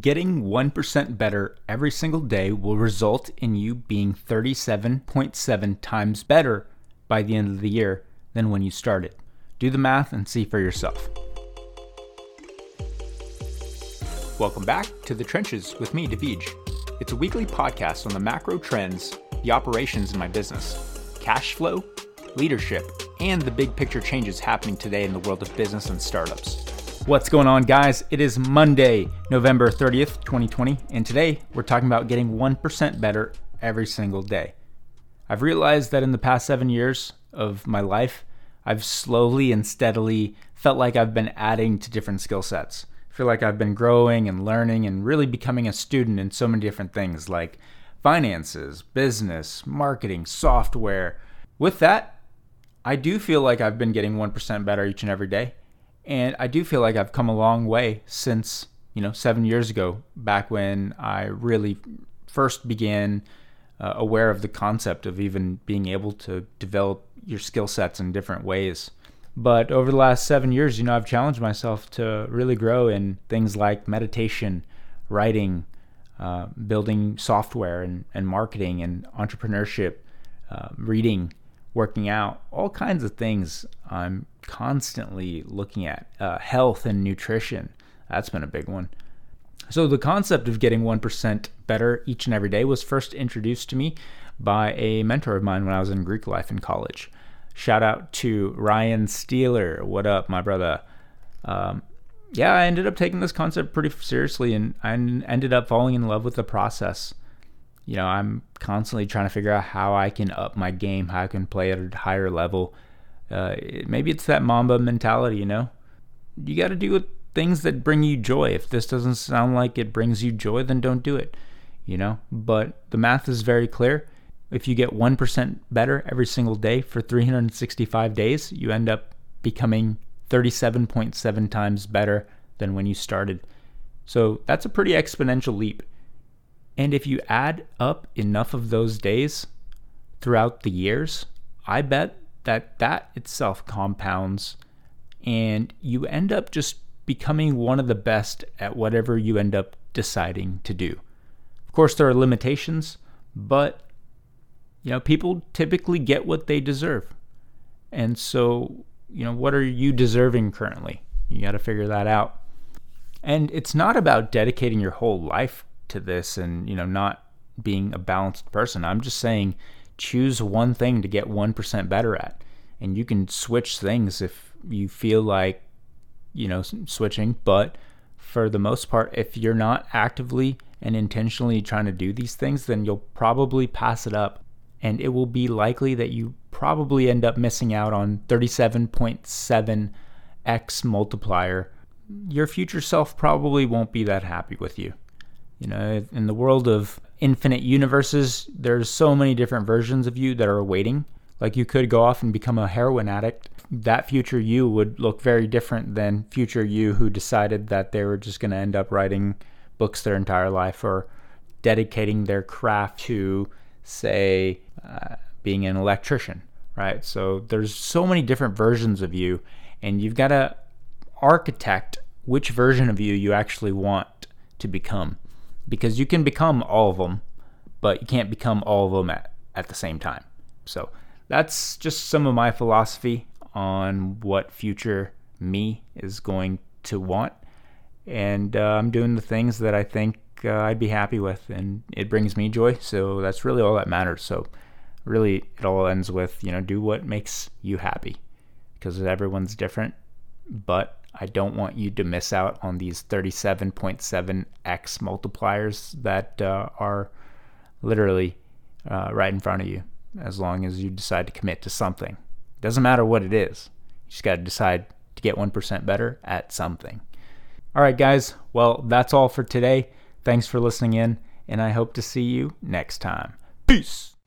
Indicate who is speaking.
Speaker 1: Getting 1% better every single day will result in you being 37.7 times better by the end of the year than when you started. Do the math and see for yourself. Welcome back to The Trenches with me, Davidge. It's a weekly podcast on the macro trends, the operations in my business, cash flow, leadership, and the big picture changes happening today in the world of business and startups. What's going on, guys? It is Monday, November 30th, 2020, and today we're talking about getting 1% better every single day. I've realized that in the past seven years of my life, I've slowly and steadily felt like I've been adding to different skill sets. I feel like I've been growing and learning and really becoming a student in so many different things like finances, business, marketing, software. With that, I do feel like I've been getting 1% better each and every day and I do feel like I've come a long way since, you know, seven years ago, back when I really first began uh, aware of the concept of even being able to develop your skill sets in different ways. But over the last seven years, you know, I've challenged myself to really grow in things like meditation, writing, uh, building software and, and marketing and entrepreneurship, uh, reading, working out, all kinds of things I'm constantly looking at. Uh, health and nutrition, that's been a big one. So, the concept of getting 1% better each and every day was first introduced to me by a mentor of mine when I was in Greek life in college. Shout out to Ryan Steeler. What up, my brother? Um, yeah, I ended up taking this concept pretty seriously and I ended up falling in love with the process you know, I'm constantly trying to figure out how I can up my game, how I can play at a higher level. Uh, maybe it's that Mamba mentality, you know? You got to do things that bring you joy. If this doesn't sound like it brings you joy, then don't do it, you know? But the math is very clear. If you get 1% better every single day for 365 days, you end up becoming 37.7 times better than when you started. So that's a pretty exponential leap. And if you add up enough of those days throughout the years, I bet that that itself compounds and you end up just becoming one of the best at whatever you end up deciding to do. Of course, there are limitations, but you know, people typically get what they deserve. And so, you know, what are you deserving currently? You got to figure that out. And it's not about dedicating your whole life to this and you know not being a balanced person. I'm just saying choose one thing to get 1% better at. And you can switch things if you feel like you know switching, but for the most part if you're not actively and intentionally trying to do these things, then you'll probably pass it up and it will be likely that you probably end up missing out on 37.7x multiplier. Your future self probably won't be that happy with you. You know, in the world of infinite universes, there's so many different versions of you that are waiting. Like you could go off and become a heroin addict. That future you would look very different than future you who decided that they were just going to end up writing books their entire life or dedicating their craft to, say, uh, being an electrician, right? So there's so many different versions of you, and you've got to architect which version of you you actually want to become because you can become all of them, but you can't become all of them at, at the same time. So that's just some of my philosophy on what future me is going to want. And uh, I'm doing the things that I think uh, I'd be happy with, and it brings me joy. So that's really all that matters. So really, it all ends with, you know, do what makes you happy because everyone's different. But I don't want you to miss out on these 37.7x multipliers that uh, are literally uh, right in front of you as long as you decide to commit to something. Doesn't matter what it is, you just got to decide to get 1% better at something. All right, guys, well, that's all for today. Thanks for listening in, and I hope to see you next time. Peace.